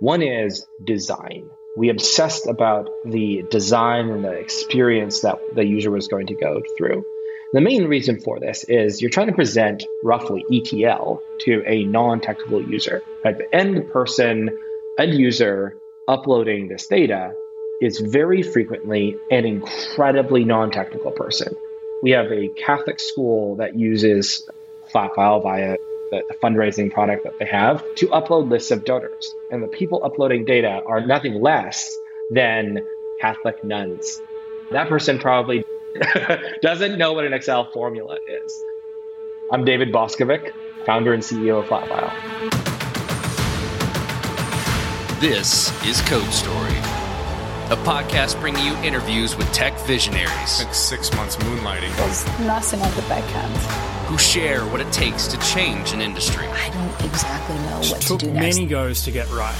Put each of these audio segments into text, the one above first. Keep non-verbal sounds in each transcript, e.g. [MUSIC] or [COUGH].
One is design. We obsessed about the design and the experience that the user was going to go through. The main reason for this is you're trying to present roughly ETL to a non technical user. Right? The end person, end user uploading this data is very frequently an incredibly non technical person. We have a Catholic school that uses Flatfile via the, the, fundraising product that they have to upload lists of donors. And the people uploading data are nothing less than Catholic nuns. That person probably [LAUGHS] doesn't know what an Excel formula is. I'm David Boskovic, founder and CEO of Flatfile. This is Code Story a podcast bringing you interviews with tech visionaries. Spent six months moonlighting. There's nothing at the back end. Who share what it takes to change an industry. I don't exactly know what to do next. Took many goes to get right.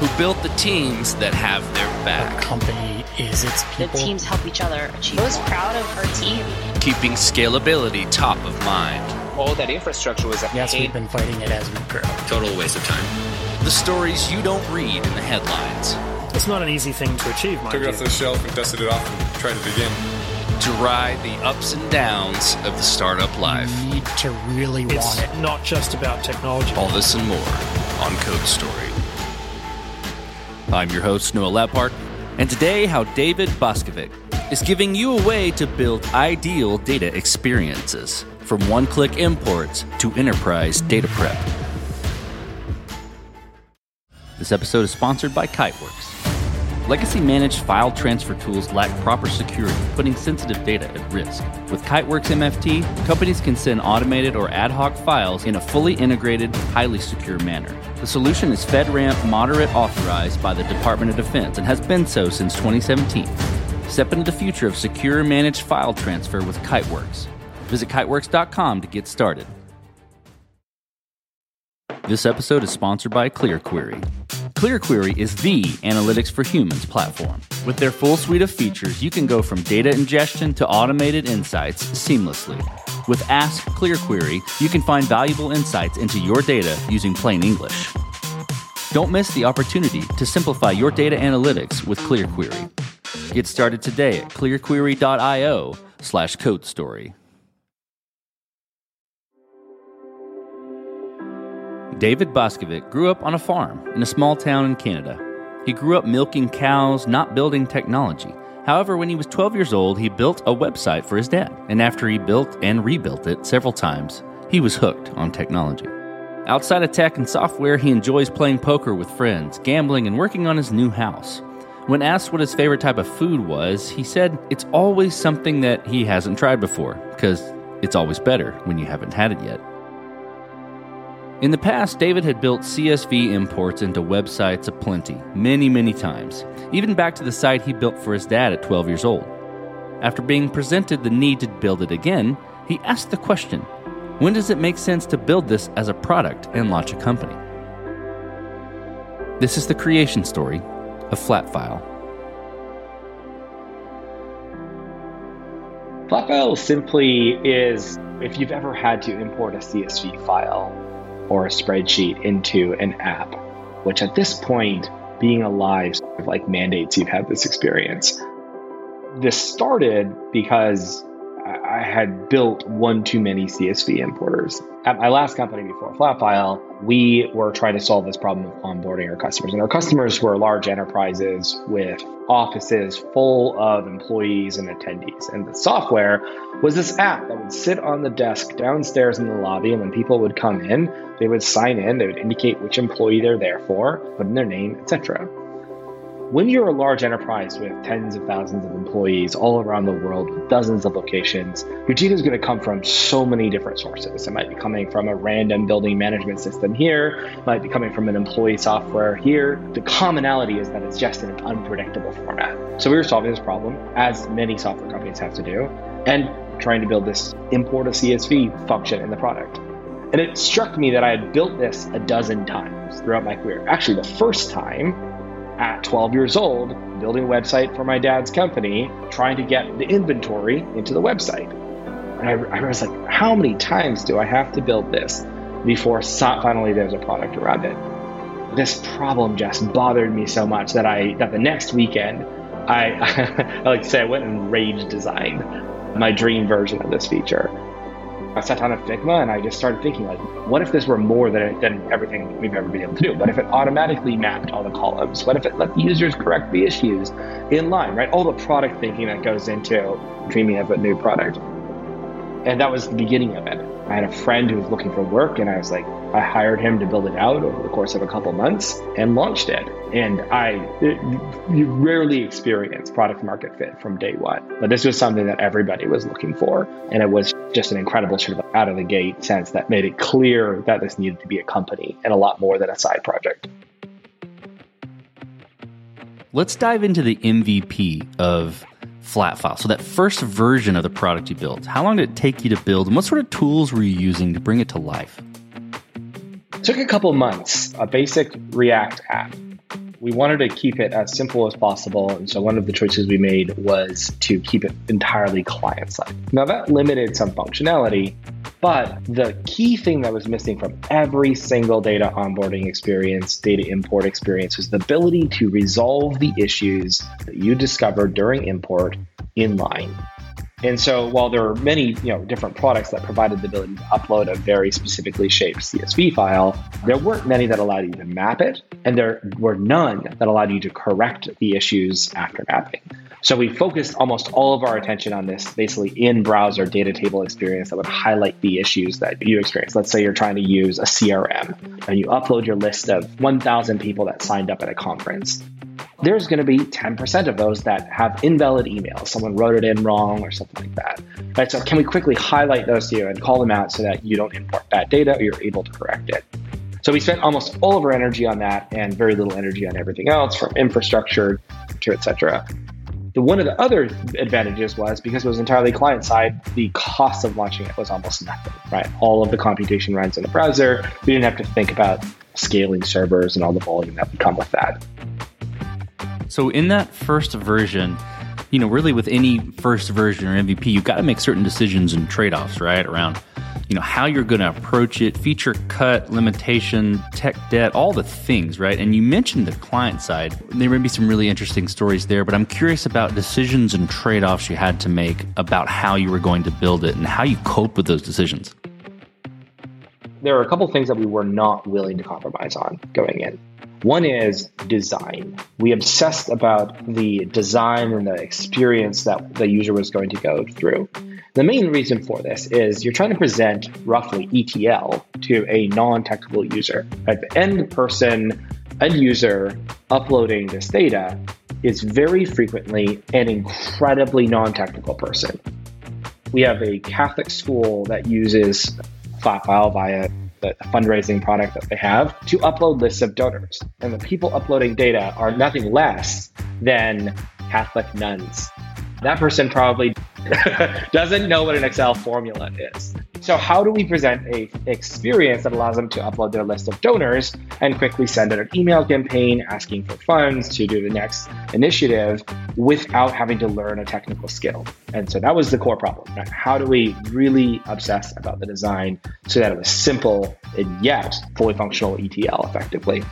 Who built the teams that have their back. The company is its people. The teams help each other achieve. I was proud of our team. Keeping scalability top of mind. All that infrastructure was Yes, we've been fighting it as we grow. Total waste of time. The stories you don't read in the headlines it's not an easy thing to achieve. Mike. Took it off the shelf and dusted it off and tried it again. To ride the ups and downs of the startup life. You need to really it's want it. Not just about technology. All this and more on Code Story. I'm your host Noah Labhart, and today how David Boskovic is giving you a way to build ideal data experiences from one-click imports to enterprise data prep. This episode is sponsored by Kiteworks. Legacy managed file transfer tools lack proper security, putting sensitive data at risk. With Kiteworks MFT, companies can send automated or ad hoc files in a fully integrated, highly secure manner. The solution is FedRAMP moderate authorized by the Department of Defense and has been so since 2017. Step into the future of secure managed file transfer with Kiteworks. Visit kiteworks.com to get started. This episode is sponsored by ClearQuery. ClearQuery is the analytics for humans platform. With their full suite of features, you can go from data ingestion to automated insights seamlessly. With Ask ClearQuery, you can find valuable insights into your data using plain English. Don't miss the opportunity to simplify your data analytics with ClearQuery. Get started today at clearquery.io slash code story. David Boskovic grew up on a farm in a small town in Canada. He grew up milking cows, not building technology. However, when he was 12 years old, he built a website for his dad, and after he built and rebuilt it several times, he was hooked on technology. Outside of tech and software, he enjoys playing poker with friends, gambling, and working on his new house. When asked what his favorite type of food was, he said it's always something that he hasn't tried before, because it's always better when you haven't had it yet. In the past, David had built CSV imports into websites aplenty, many, many times, even back to the site he built for his dad at 12 years old. After being presented the need to build it again, he asked the question when does it make sense to build this as a product and launch a company? This is the creation story of Flatfile. Flatfile simply is if you've ever had to import a CSV file or a spreadsheet into an app, which at this point, being alive sort of like mandates you've had this experience. This started because I had built one too many CSV importers. At my last company before Flatfile, we were trying to solve this problem of onboarding our customers. And our customers were large enterprises with offices full of employees and attendees. And the software was this app that would sit on the desk downstairs in the lobby. And when people would come in, they would sign in, they would indicate which employee they're there for, put in their name, etc. When you're a large enterprise with tens of thousands of employees all around the world with dozens of locations, your data is going to come from so many different sources. It might be coming from a random building management system here, might be coming from an employee software here. The commonality is that it's just in an unpredictable format. So we were solving this problem, as many software companies have to do, and trying to build this import a CSV function in the product. And it struck me that I had built this a dozen times throughout my career. Actually, the first time at 12 years old, building a website for my dad's company, trying to get the inventory into the website. And I, I was like, how many times do I have to build this before finally there's a product around it? this problem just bothered me so much that I that the next weekend I, [LAUGHS] I like to say I went and rage designed my dream version of this feature. I sat down at Figma and I just started thinking like, what if this were more than, than everything we've ever been able to do? What if it automatically mapped all the columns? What if it let the users correct the issues in line, right? All the product thinking that goes into dreaming of a new product. And that was the beginning of it. I had a friend who was looking for work, and I was like, I hired him to build it out over the course of a couple months and launched it. And I it, you rarely experience product market fit from day one, but this was something that everybody was looking for, and it was just an incredible sort of out of the gate sense that made it clear that this needed to be a company and a lot more than a side project. Let's dive into the MVP of Flatfile. So that first version of the product you built, how long did it take you to build and what sort of tools were you using to bring it to life? It took a couple months, a basic React app. We wanted to keep it as simple as possible, and so one of the choices we made was to keep it entirely client side. Now that limited some functionality, but the key thing that was missing from every single data onboarding experience, data import experience, was the ability to resolve the issues that you discovered during import inline. And so while there are many you know, different products that provided the ability to upload a very specifically shaped CSV file, there weren't many that allowed you to map it, and there were none that allowed you to correct the issues after mapping. So we focused almost all of our attention on this basically in browser data table experience that would highlight the issues that you experience. Let's say you're trying to use a CRM and you upload your list of 1,000 people that signed up at a conference there's going to be 10% of those that have invalid emails. Someone wrote it in wrong or something like that. Right? So can we quickly highlight those to you and call them out so that you don't import bad data or you're able to correct it? So we spent almost all of our energy on that and very little energy on everything else from infrastructure to et cetera. The, one of the other advantages was because it was entirely client side, the cost of launching it was almost nothing, right? All of the computation runs in the browser. We didn't have to think about scaling servers and all the volume that would come with that. So in that first version, you know, really with any first version or MVP, you've got to make certain decisions and trade-offs, right? Around, you know, how you're going to approach it, feature cut, limitation, tech debt, all the things, right? And you mentioned the client side. There may be some really interesting stories there, but I'm curious about decisions and trade-offs you had to make about how you were going to build it and how you cope with those decisions. There are a couple things that we were not willing to compromise on going in. One is design. We obsessed about the design and the experience that the user was going to go through. The main reason for this is you're trying to present roughly ETL to a non technical user. The end person, end user uploading this data is very frequently an incredibly non technical person. We have a Catholic school that uses Flatfile via the fundraising product that they have to upload lists of donors. And the people uploading data are nothing less than Catholic nuns. That person probably [LAUGHS] doesn't know what an Excel formula is. So how do we present a experience that allows them to upload their list of donors and quickly send out an email campaign asking for funds to do the next initiative without having to learn a technical skill? And so that was the core problem. How do we really obsess about the design so that it was simple and yet fully functional ETL effectively?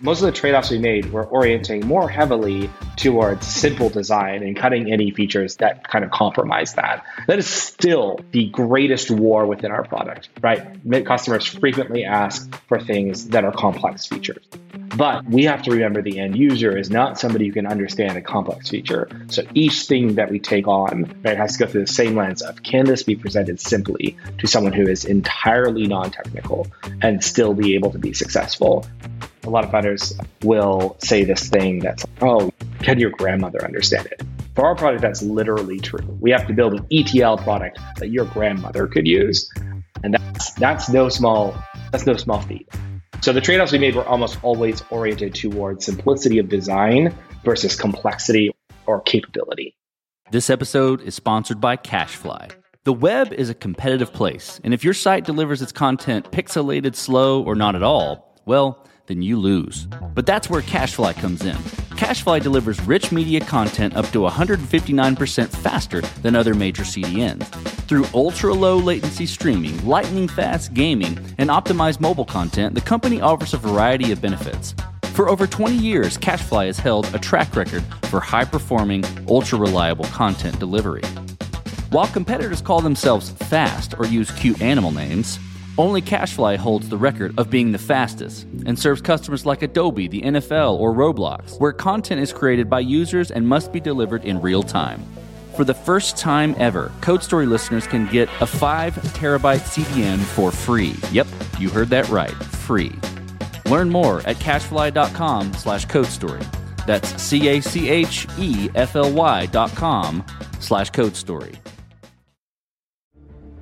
Most of the trade-offs we made were orienting more heavily towards simple design and cutting any features that kind of compromise that. That is still the greatest war within our product, right? Customers frequently ask for things that are complex features. But we have to remember the end user is not somebody who can understand a complex feature. So each thing that we take on right, has to go through the same lens of can this be presented simply to someone who is entirely non-technical and still be able to be successful a lot of founders will say this thing that's, oh, can your grandmother understand it? For our product, that's literally true. We have to build an ETL product that your grandmother could use. And that's, that's no small, that's no small feat. So the trade-offs we made were almost always oriented towards simplicity of design versus complexity or capability. This episode is sponsored by CacheFly. The web is a competitive place, and if your site delivers its content pixelated, slow, or not at all, well, then you lose. But that's where CacheFly comes in. CacheFly delivers rich media content up to 159% faster than other major CDNs. Through ultra low latency streaming, lightning fast gaming, and optimized mobile content, the company offers a variety of benefits. For over 20 years, CacheFly has held a track record for high performing, ultra reliable content delivery. While competitors call themselves fast or use cute animal names, only CacheFly holds the record of being the fastest and serves customers like Adobe, the NFL, or Roblox, where content is created by users and must be delivered in real time. For the first time ever, Code Story listeners can get a 5 terabyte CDN for free. Yep, you heard that right, free. Learn more at cachefly.com slash code story. That's C-A-C-H-E-F-L-Y dot com slash code story.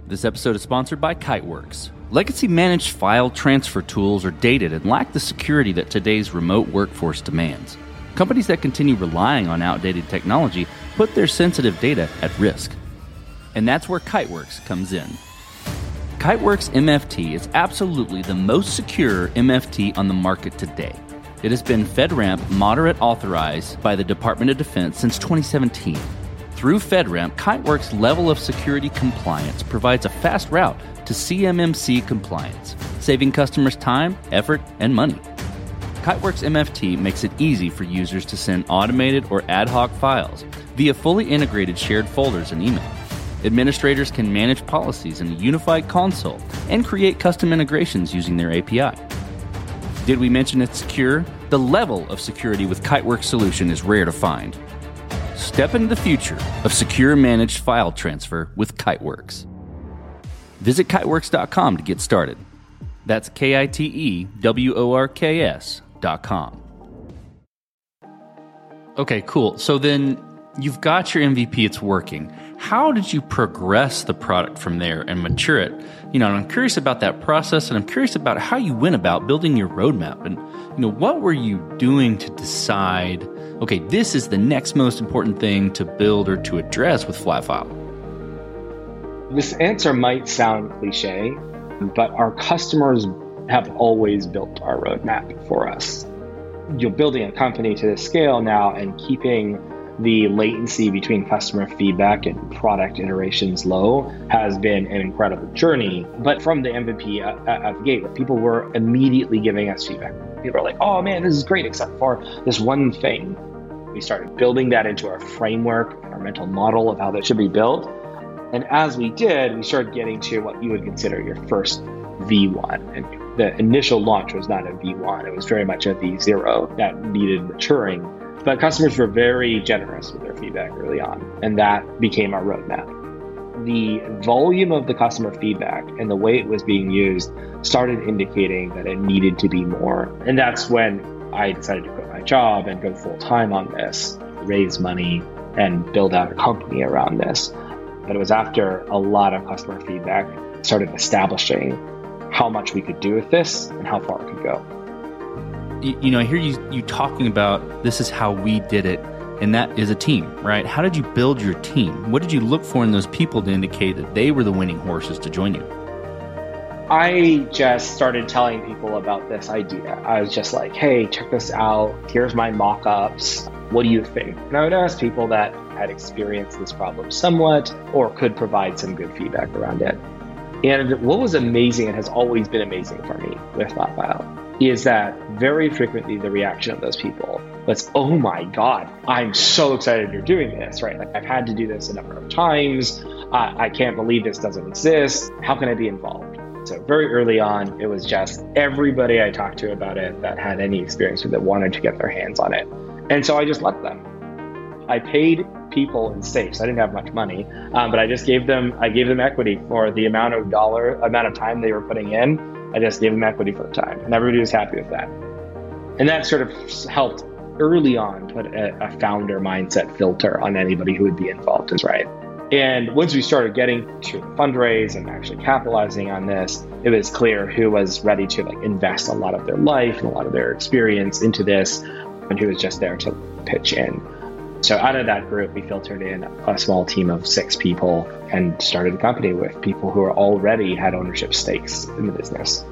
This episode is sponsored by Kiteworks. Legacy managed file transfer tools are dated and lack the security that today's remote workforce demands. Companies that continue relying on outdated technology put their sensitive data at risk. And that's where Kiteworks comes in. Kiteworks MFT is absolutely the most secure MFT on the market today. It has been FedRAMP moderate authorized by the Department of Defense since 2017. Through FedRAMP, Kiteworks' level of security compliance provides a fast route to CMMC compliance, saving customers time, effort, and money. Kiteworks MFT makes it easy for users to send automated or ad hoc files via fully integrated shared folders and email. Administrators can manage policies in a unified console and create custom integrations using their API. Did we mention it's secure? The level of security with Kiteworks solution is rare to find. Step into the future of secure managed file transfer with Kiteworks. Visit kiteworks.com to get started. That's K I T E W O R K S dot com. Okay, cool. So then you've got your MVP, it's working. How did you progress the product from there and mature it? You know, and I'm curious about that process and I'm curious about how you went about building your roadmap and, you know, what were you doing to decide, okay, this is the next most important thing to build or to address with Flatfile? This answer might sound cliche, but our customers have always built our roadmap for us. You're building a company to this scale now and keeping the latency between customer feedback and product iterations low has been an incredible journey. But from the MVP at, uh, uh, at the gate, people were immediately giving us feedback. People are like, oh man, this is great, except for this one thing. We started building that into our framework, our mental model of how that should be built. And as we did, we started getting to what you would consider your first V1. And the initial launch was not a V1, it was very much a V0 that needed maturing. But customers were very generous with their feedback early on, and that became our roadmap. The volume of the customer feedback and the way it was being used started indicating that it needed to be more. And that's when I decided to quit my job and go full time on this, raise money, and build out a company around this. But it was after a lot of customer feedback started establishing how much we could do with this and how far it could go you, you know, I hear you you talking about this is how we did it, and that is a team, right? How did you build your team? What did you look for in those people to indicate that they were the winning horses to join you? I just started telling people about this idea. I was just like, hey, check this out. Here's my mock ups. What do you think? And I would ask people that had experienced this problem somewhat or could provide some good feedback around it. And what was amazing and has always been amazing for me with Flatfile is that very frequently the reaction of those people was, oh my God, I'm so excited you're doing this, right? Like I've had to do this a number of times. Uh, I can't believe this doesn't exist. How can I be involved? So very early on, it was just everybody I talked to about it that had any experience with it wanted to get their hands on it. And so I just let them. I paid people in SAFEs. I didn't have much money, um, but I just gave them I gave them equity for the amount of dollar amount of time they were putting in I just gave them equity for the time, and everybody was happy with that. And that sort of helped early on put a, a founder mindset filter on anybody who would be involved, is right. And once we started getting to fundraise and actually capitalizing on this, it was clear who was ready to like invest a lot of their life and a lot of their experience into this, and who was just there to pitch in. So out of that group, we filtered in a small team of six people and started a company with people who already had ownership stakes in the business.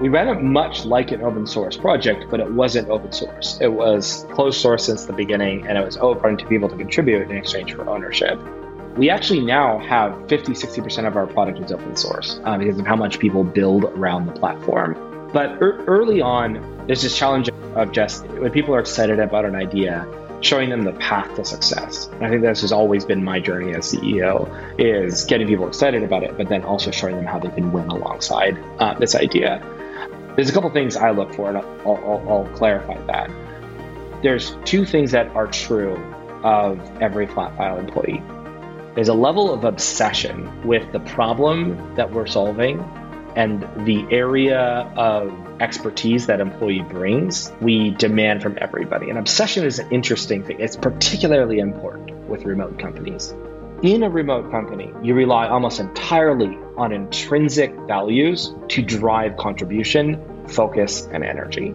We ran it much like an open source project, but it wasn't open source. It was closed source since the beginning, and it was open to people to contribute in exchange for ownership. We actually now have 50, 60% of our product is open source uh, because of how much people build around the platform. But er- early on, there's this challenge of just when people are excited about an idea, showing them the path to success. And I think this has always been my journey as CEO is getting people excited about it, but then also showing them how they can win alongside uh, this idea. There's a couple things I look for, and I'll, I'll, I'll clarify that. There's two things that are true of every Flatfile employee. There's a level of obsession with the problem that we're solving and the area of expertise that employee brings, we demand from everybody. And obsession is an interesting thing. It's particularly important with remote companies. In a remote company, you rely almost entirely on intrinsic values to drive contribution, focus, and energy.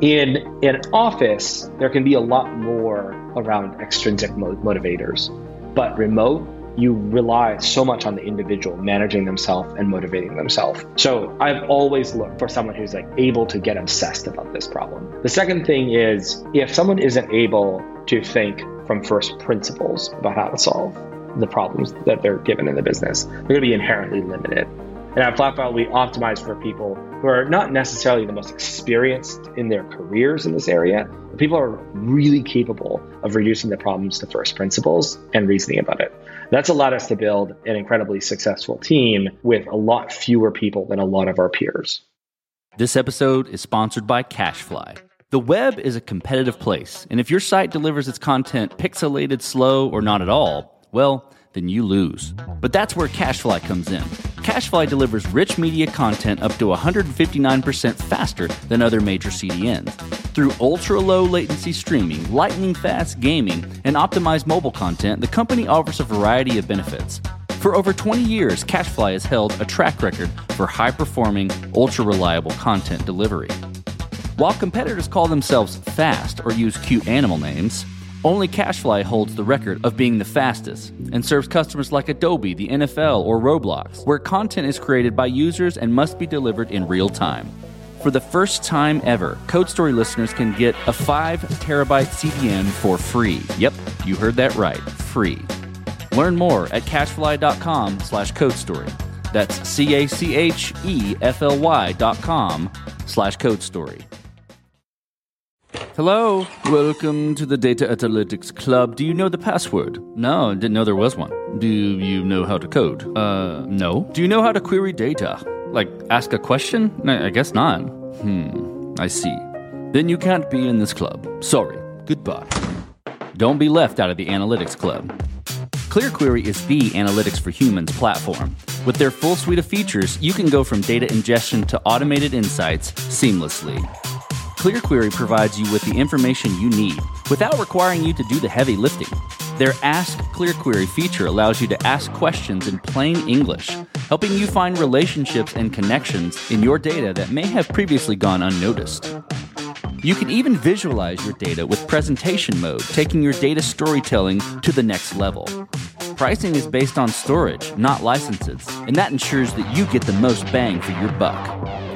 In an office, there can be a lot more around extrinsic motivators, but remote, you rely so much on the individual managing themselves and motivating themselves. So I've always looked for someone who's like able to get obsessed about this problem. The second thing is if someone isn't able to think from first principles about how to solve the problems that they're given in the business, they're going to be inherently limited. And at Flatfile, we optimize for people who are not necessarily the most experienced in their careers in this area, people are really capable of reducing the problems to first principles and reasoning about it. That's allowed us to build an incredibly successful team with a lot fewer people than a lot of our peers. This episode is sponsored by CacheFly. The web is a competitive place, and if your site delivers its content pixelated, slow, or not at all, well, then you lose. But that's where CacheFly comes in. CacheFly delivers rich media content up to 159% faster than other major CDNs. Through ultra low latency streaming, lightning fast gaming, and optimized mobile content, the company offers a variety of benefits. For over 20 years, CacheFly has held a track record for high performing, ultra reliable content delivery. While competitors call themselves fast or use cute animal names, only CacheFly holds the record of being the fastest and serves customers like Adobe, the NFL, or Roblox, where content is created by users and must be delivered in real time. For the first time ever, Code Story listeners can get a 5 terabyte CDN for free. Yep, you heard that right, free. Learn more at cachefly.com slash codestory. That's C-A-C-H-E-F-L-Y dot com slash codestory. Hello, welcome to the Data Analytics Club. Do you know the password? No, I didn't know there was one. Do you know how to code? Uh, no. Do you know how to query data? Like, ask a question? I guess not. Hmm, I see. Then you can't be in this club. Sorry. Goodbye. Don't be left out of the Analytics Club. ClearQuery is the Analytics for Humans platform. With their full suite of features, you can go from data ingestion to automated insights seamlessly. ClearQuery provides you with the information you need without requiring you to do the heavy lifting. Their Ask ClearQuery feature allows you to ask questions in plain English, helping you find relationships and connections in your data that may have previously gone unnoticed. You can even visualize your data with presentation mode, taking your data storytelling to the next level. Pricing is based on storage, not licenses, and that ensures that you get the most bang for your buck.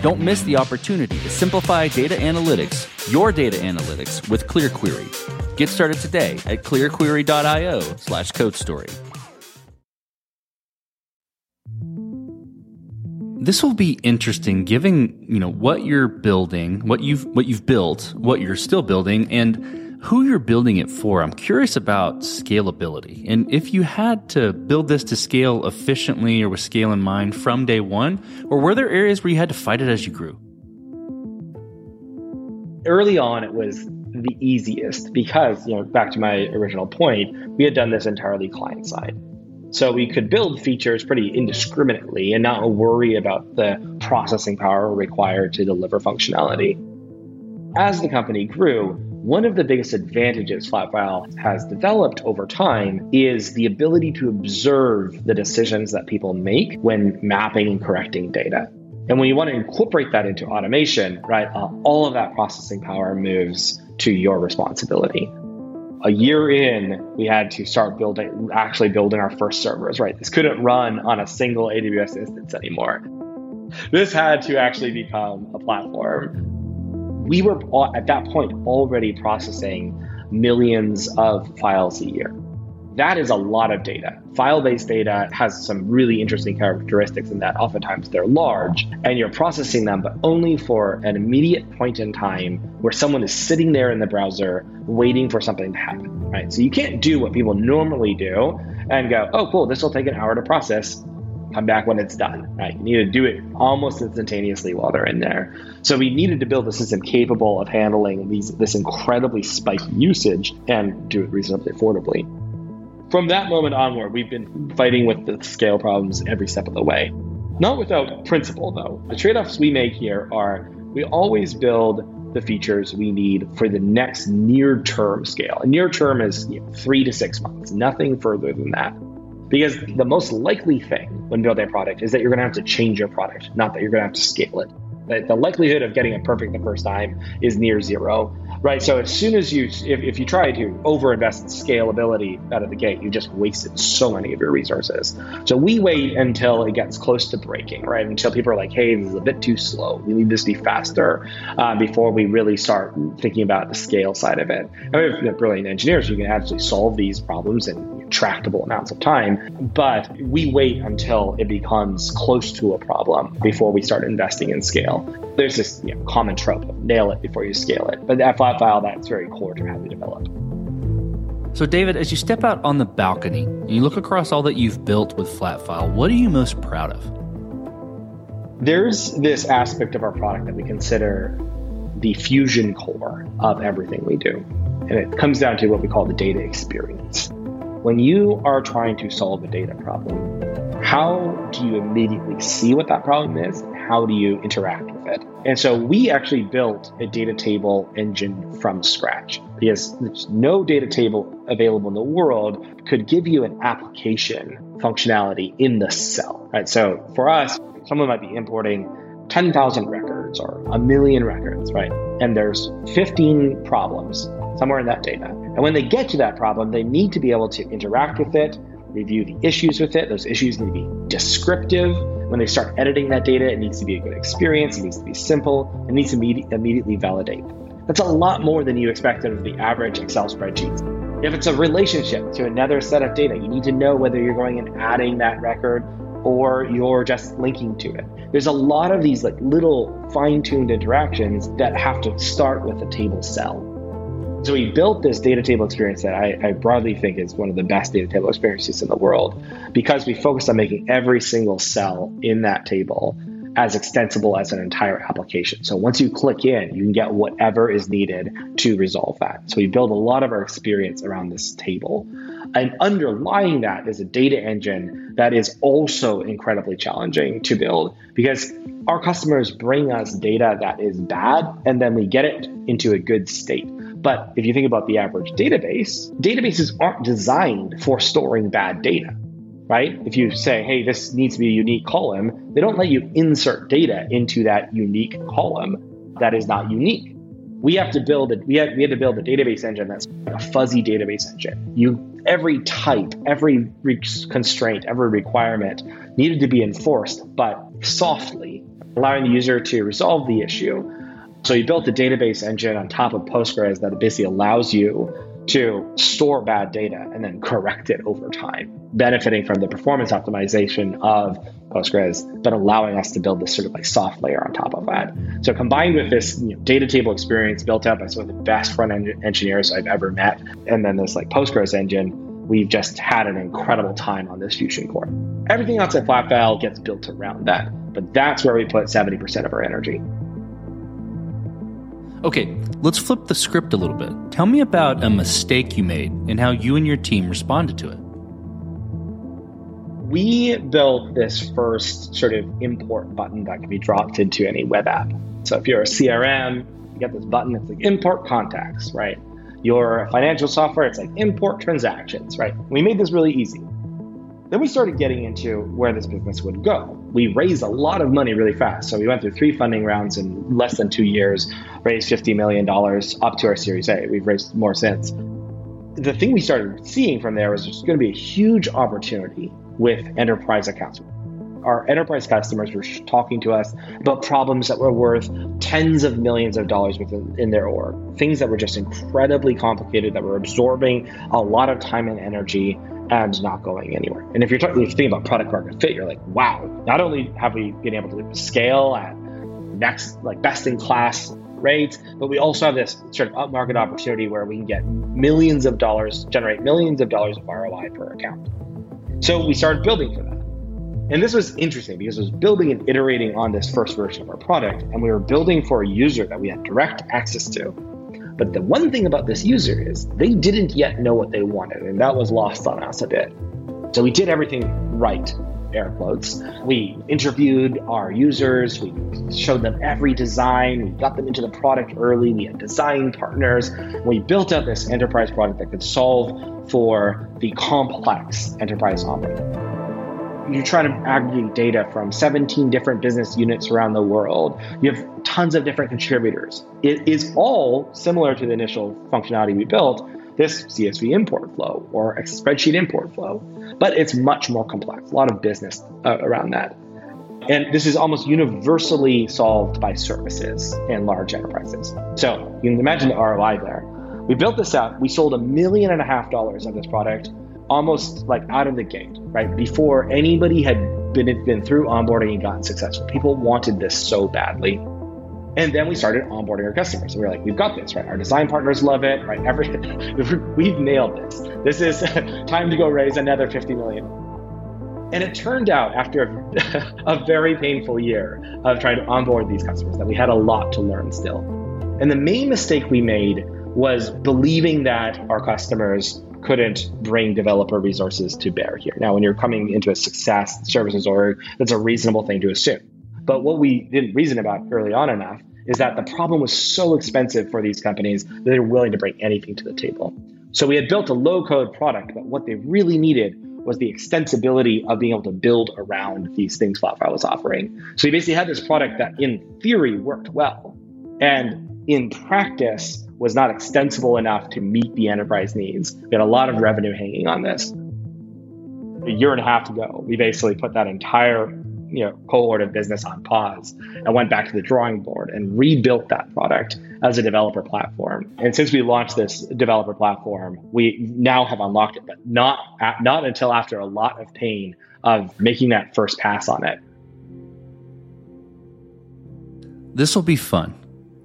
Don't miss the opportunity to simplify data analytics, your data analytics, with ClearQuery. Get started today at clearquery.io slash codestory. This will be interesting given, you know, what you're building, what you've what you've built, what you're still building, and who you're building it for. I'm curious about scalability. And if you had to build this to scale efficiently or with scale in mind from day one, or were there areas where you had to fight it as you grew? Early on, it was the easiest because, you know, back to my original point, we had done this entirely client side. So we could build features pretty indiscriminately and not worry about the processing power required to deliver functionality. As the company grew, one of the biggest advantages Flatfile has developed over time is the ability to observe the decisions that people make when mapping and correcting data. And when you want to incorporate that into automation, right, uh, all of that processing power moves to your responsibility. A year in, we had to start building, actually building our first servers, right? This couldn't run on a single AWS instance anymore. This had to actually become a platform we were at that point already processing millions of files a year. That is a lot of data File based data has some really interesting characteristics in that oftentimes they're large and you're processing them, but only for an immediate point in time where someone is sitting there in the browser waiting for something to happen, right? So you can't do what people normally do and go, oh, cool, this will take an hour to process come back when it's done. Right? You need to do it almost instantaneously while they're in there. So we needed to build a system capable of handling these this incredibly spiky usage and do it reasonably affordably. From that moment onward, we've been fighting with the scale problems every step of the way. Not without principle, though. The trade offs we make here are we always build the features we need for the next near term scale. And near term is you know, three to six months, nothing further than that. Because the most likely thing when building a product is that you're going to have to change your product, not that you're going to have to scale it. The likelihood of getting it perfect the first time is near zero right? So as soon as you, if, if you try to overinvest in scalability out of the gate, you just wasted so many of your resources. So we wait until it gets close to breaking, right? Until people are like, hey, this is a bit too slow. We need this to be faster uh, before we really start thinking about the scale side of it. I mean, if brilliant engineers, you can actually solve these problems in tractable amounts of time, but we wait until it becomes close to a problem before we start investing in scale. There's this you know, common trope of nail it before you scale it, but that Flatfile that's very core to how we develop. So, David, as you step out on the balcony and you look across all that you've built with Flatfile, what are you most proud of? There's this aspect of our product that we consider the fusion core of everything we do. And it comes down to what we call the data experience. When you are trying to solve a data problem, how do you immediately see what that problem is? How do you interact with it? And so we actually built a data table engine from scratch because there's no data table available in the world could give you an application functionality in the cell, right? So for us, someone might be importing 10,000 records or a million records, right? And there's 15 problems somewhere in that data. And when they get to that problem, they need to be able to interact with it, review the issues with it. Those issues need to be descriptive. When they start editing that data, it needs to be a good experience, it needs to be simple, it needs to immedi- immediately validate. That's a lot more than you expect out of the average Excel spreadsheet. If it's a relationship to another set of data, you need to know whether you're going and adding that record or you're just linking to it. There's a lot of these like little fine-tuned interactions that have to start with a table cell. So we built this data table experience that I, I, broadly think is one of the best data table experiences in the world because we focused on making every single cell in that table as extensible as an entire application. So once you click in, you can get whatever is needed to resolve that. So we build a lot of our experience around this table. And underlying that is a data engine that is also incredibly challenging to build because our customers bring us data that is bad and then we get it into a good state. But if you think about the average database, databases aren't designed for storing bad data, right? If you say, hey, this needs to be a unique column, they don't let you insert data into that unique column that is not unique. We have to build it. We had, we had to build a database engine that's a fuzzy database engine. You every type, every re- constraint, every requirement needed to be enforced, but softly, allowing the user to resolve the issue so you built a database engine on top of Postgres that basically allows you to store bad data and then correct it over time, benefiting from the performance optimization of Postgres, but allowing us to build this sort of like soft layer on top of that. So combined with this you know, data table experience built up by some of the best front end engineers I've ever met, and then this like Postgres engine, we've just had an incredible time on this Fusion core. Everything else at Flatfile gets built around that, but that's where we put 70% of our energy. Okay, let's flip the script a little bit. Tell me about a mistake you made and how you and your team responded to it. We built this first sort of import button that can be dropped into any web app. So if you're a CRM, you get this button, it's like import contacts, right? Your financial software, it's like import transactions, right? We made this really easy. Then we started getting into where this business would go. We raised a lot of money really fast. So we went through three funding rounds in less than two years, raised $50 million up to our Series A. We've raised more since. The thing we started seeing from there was there's going to be a huge opportunity with enterprise accounts. Our enterprise customers were talking to us about problems that were worth tens of millions of dollars within in their org, things that were just incredibly complicated, that were absorbing a lot of time and energy and not going anywhere. And if you're, talking, if you're thinking about product market fit, you're like, wow, not only have we been able to scale at next, like best in class rates, but we also have this sort of upmarket opportunity where we can get millions of dollars, generate millions of dollars of ROI per account. So we started building for that. And this was interesting because it was building and iterating on this first version of our product, and we were building for a user that we had direct access to. But the one thing about this user is they didn't yet know what they wanted, and that was lost on us a bit. So we did everything right, air quotes. We interviewed our users, we showed them every design, we got them into the product early, we had design partners, we built out this enterprise product that could solve for the complex enterprise onboarding you're trying to aggregate data from 17 different business units around the world. You have tons of different contributors. It is all similar to the initial functionality we built, this CSV import flow or a spreadsheet import flow, but it's much more complex, a lot of business uh, around that. And this is almost universally solved by services in large enterprises. So you can imagine the ROI there. We built this out, we sold a million and a half dollars of this product almost like out of the gate, right? Before anybody had been, been through onboarding and gotten successful. People wanted this so badly. And then we started onboarding our customers. And we were like, we've got this, right? Our design partners love it, right? Every, [LAUGHS] we've nailed this. This is [LAUGHS] time to go raise another 50 million. And it turned out after a, [LAUGHS] a very painful year of trying to onboard these customers that we had a lot to learn still. And the main mistake we made was believing that our customers couldn't bring developer resources to bear here. Now, when you're coming into a success services org, that's a reasonable thing to assume. But what we didn't reason about early on enough is that the problem was so expensive for these companies that they were willing to bring anything to the table. So we had built a low code product, but what they really needed was the extensibility of being able to build around these things Flatfile was offering. So we basically had this product that in theory worked well. And in practice, was not extensible enough to meet the enterprise needs. We had a lot of revenue hanging on this. A year and a half ago, we basically put that entire you know cohort of business on pause and went back to the drawing board and rebuilt that product as a developer platform. And since we launched this developer platform, we now have unlocked it, but not not until after a lot of pain of making that first pass on it. This will be fun.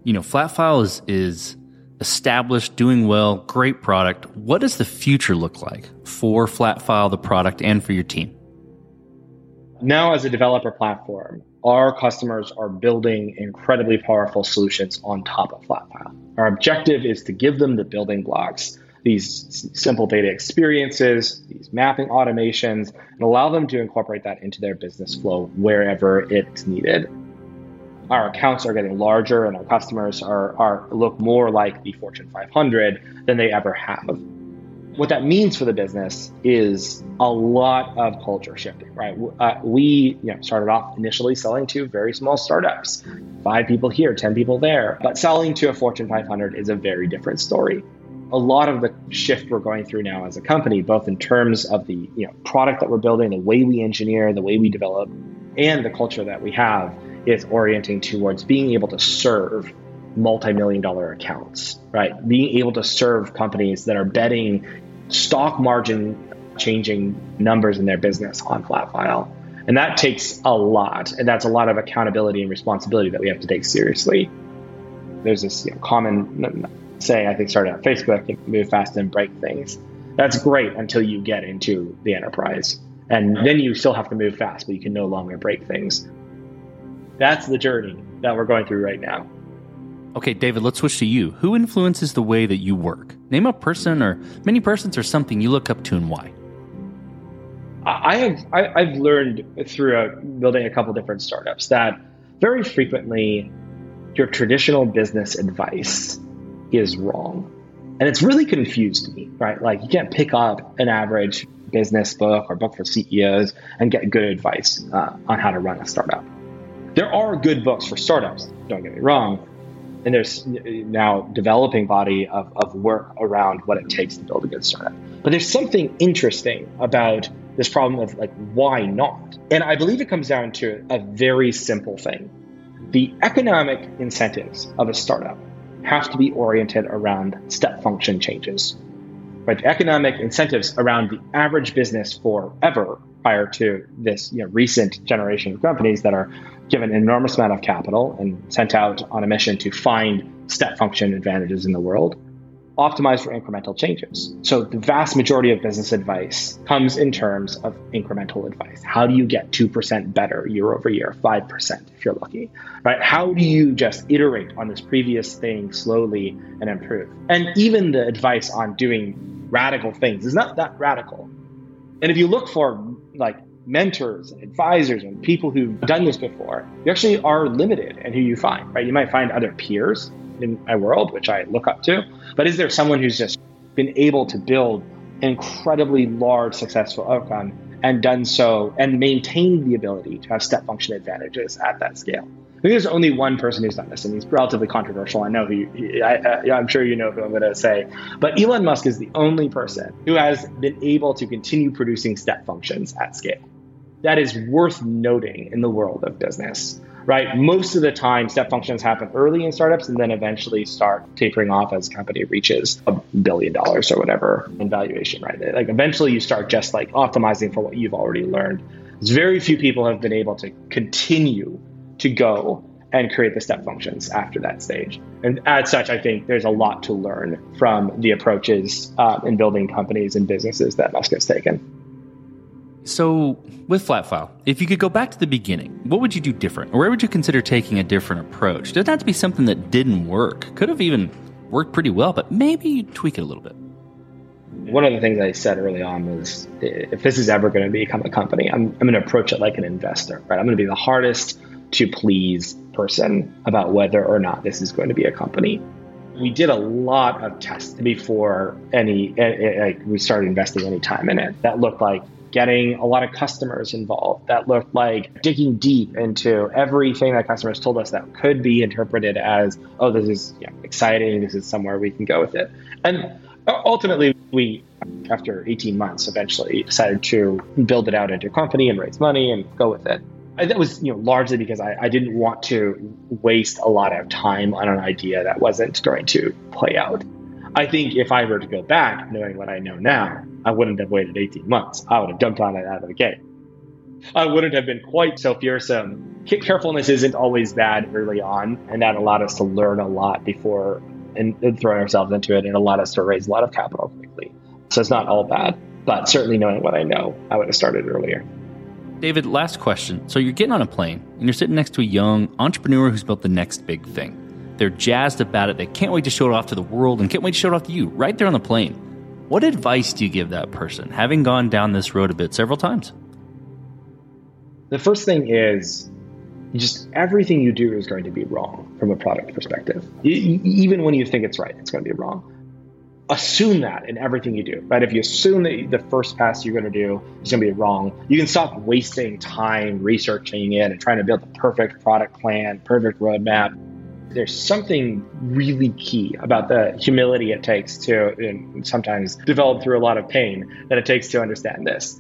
You know, Flatfile is is established, doing well, great product. What does the future look like for Flatfile, the product, and for your team? Now, as a developer platform, our customers are building incredibly powerful solutions on top of Flatfile. Our objective is to give them the building blocks, these simple data experiences, these mapping automations, and allow them to incorporate that into their business flow wherever it's needed our accounts are getting larger and our customers are, are look more like the Fortune 500 than they ever have. What that means for the business is a lot of culture shifting, right? Uh, we you know, started off initially selling to very small startups, five people here, 10 people there. But selling to a Fortune 500 is a very different story. A lot of the shift we're going through now as a company, both in terms of the you know, product that we're building, the way we engineer, the way we develop, and the culture that we have, is orienting towards being able to serve multi-million dollar accounts, right? Being able to serve companies that are betting stock margin changing numbers in their business on Flatfile. And that takes a lot. And that's a lot of accountability and responsibility that we have to take seriously. There's this you know, common saying, I think, started on Facebook move fast and break things. That's great until you get into the enterprise. And then you still have to move fast, but you can no longer break things. That's the journey that we're going through right now. Okay, David, let's switch to you. Who influences the way that you work? Name a person or many persons or something you look up to and why. I have I, have learned through a, building a couple different startups that very frequently your traditional business advice is wrong, and it's really confused me. Right, like you can't pick up an average business book or book for CEOs and get good advice uh, on how to run a startup. There are good books for startups, don't get me wrong. And there's now developing body of, of work around what it takes to build a good startup. But there's something interesting about this problem of like, why not? And I believe it comes down to a very simple thing. The economic incentives of a startup have to be oriented around step function changes. Right, the economic incentives around the average business forever prior to this you know, recent generation of companies that are given an enormous amount of capital and sent out on a mission to find step function advantages in the world optimized for incremental changes. So the vast majority of business advice comes in terms of incremental advice. How do you get 2% better year over year, 5% if you're lucky, right? How do you just iterate on this previous thing slowly and improve? And even the advice on doing radical things is not that radical. And if you look for like mentors and advisors and people who've done this before, you actually are limited in who you find, right? You might find other peers in my world, which I look up to. But is there someone who's just been able to build an incredibly large successful outcome and done so and maintained the ability to have step function advantages at that scale? There's only one person who's done this, and he's relatively controversial. I know who, I, am sure you know who I'm going to say. But Elon Musk is the only person who has been able to continue producing step functions at scale. That is worth noting in the world of business right? Most of the time, step functions happen early in startups and then eventually start tapering off as a company reaches a billion dollars or whatever in valuation, right? Like eventually you start just like optimizing for what you've already learned. Very few people have been able to continue to go and create the step functions after that stage. And as such, I think there's a lot to learn from the approaches uh, in building companies and businesses that Musk has taken. So, with Flatfile, if you could go back to the beginning, what would you do different? Or where would you consider taking a different approach? It doesn't have to be something that didn't work. Could have even worked pretty well, but maybe you tweak it a little bit. One of the things I said early on was if this is ever going to become a company, I'm, I'm going to approach it like an investor, right? I'm going to be the hardest to please person about whether or not this is going to be a company. We did a lot of tests before any, eh, eh, like we started investing any time in it. That looked like getting a lot of customers involved. That looked like digging deep into everything that customers told us that could be interpreted as, oh, this is you know, exciting. This is somewhere we can go with it. And ultimately, we, after 18 months, eventually decided to build it out into a company and raise money and go with it. That was, you know, largely because I, I didn't want to waste a lot of time on an idea that wasn't going to play out. I think if I were to go back, knowing what I know now, I wouldn't have waited 18 months. I would have jumped on it out of the gate. I wouldn't have been quite so fearsome. Carefulness isn't always bad early on, and that allowed us to learn a lot before and, and throwing ourselves into it, and allowed us to raise a lot of capital quickly. So it's not all bad, but certainly knowing what I know, I would have started earlier. David, last question. So you're getting on a plane and you're sitting next to a young entrepreneur who's built the next big thing. They're jazzed about it. They can't wait to show it off to the world and can't wait to show it off to you right there on the plane. What advice do you give that person, having gone down this road a bit several times? The first thing is just everything you do is going to be wrong from a product perspective. Even when you think it's right, it's going to be wrong. Assume that in everything you do, right? If you assume that the first pass you're going to do is going to be wrong, you can stop wasting time researching it and trying to build the perfect product plan, perfect roadmap there's something really key about the humility it takes to sometimes develop through a lot of pain that it takes to understand this.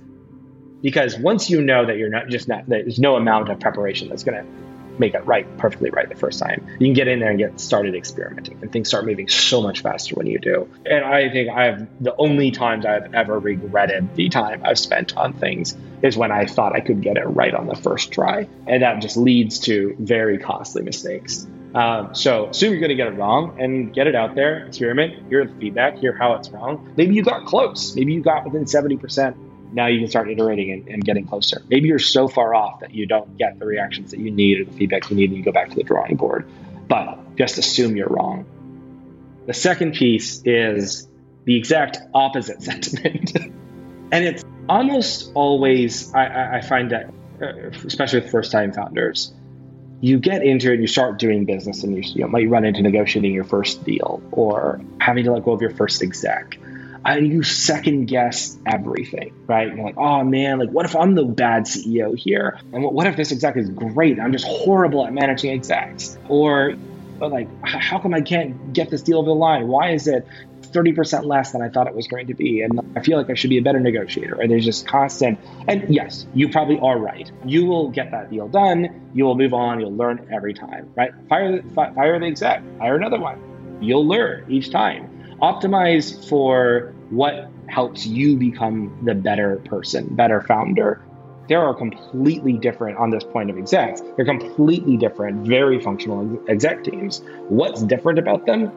Because once you know that you're not just not, there's no amount of preparation that's going to make it right, perfectly right the first time, you can get in there and get started experimenting, and things start moving so much faster when you do. And I think I have the only times I've ever regretted the time I've spent on things is when I thought I could get it right on the first try, and that just leads to very costly mistakes. Um, so assume you're going to get it wrong and get it out there, experiment, hear the feedback, hear how it's wrong. Maybe you got close. Maybe you got within 70%. Now you can start iterating and, and getting closer. Maybe you're so far off that you don't get the reactions that you need or the feedback you need and you go back to the drawing board. But just assume you're wrong. The second piece is the exact opposite [LAUGHS] sentiment. and it's almost always, I, I find that, uh, especially with first time founders, you get into it, and you start doing business, and you, you know, might run into negotiating your first deal or having to let go of your first exec. And you second guess everything, right? You're like, oh man, like what if I'm the bad CEO here? And what, what if this exec is great? I'm just horrible at managing execs. Or like, how come I can't get this deal over the line? Why is it 30% less than I thought it was going to be. And I feel like I should be a better negotiator. And there's just constant, and yes, you probably are right. You will get that deal done. You will move on. You'll learn every time, right? Fire the, fire the exec, hire another one. You'll learn each time. Optimize for what helps you become the better person, better founder. There are completely different on this point of execs. They're completely different, very functional exec teams. What's different about them?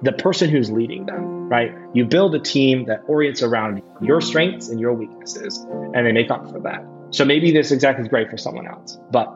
The person who's leading them, right? You build a team that orients around your strengths and your weaknesses, and they make up for that. So maybe this exec is great for someone else, but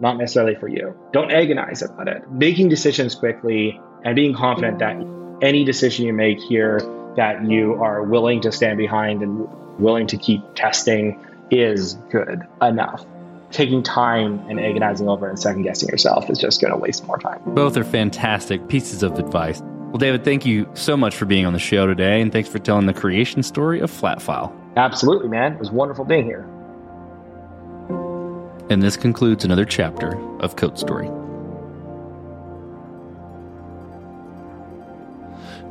not necessarily for you. Don't agonize about it. Making decisions quickly and being confident that any decision you make here that you are willing to stand behind and willing to keep testing is good enough. Taking time and agonizing over and second guessing yourself is just going to waste more time. Both are fantastic pieces of advice. Well, David, thank you so much for being on the show today, and thanks for telling the creation story of Flatfile. Absolutely, man. It was wonderful being here. And this concludes another chapter of Code Story.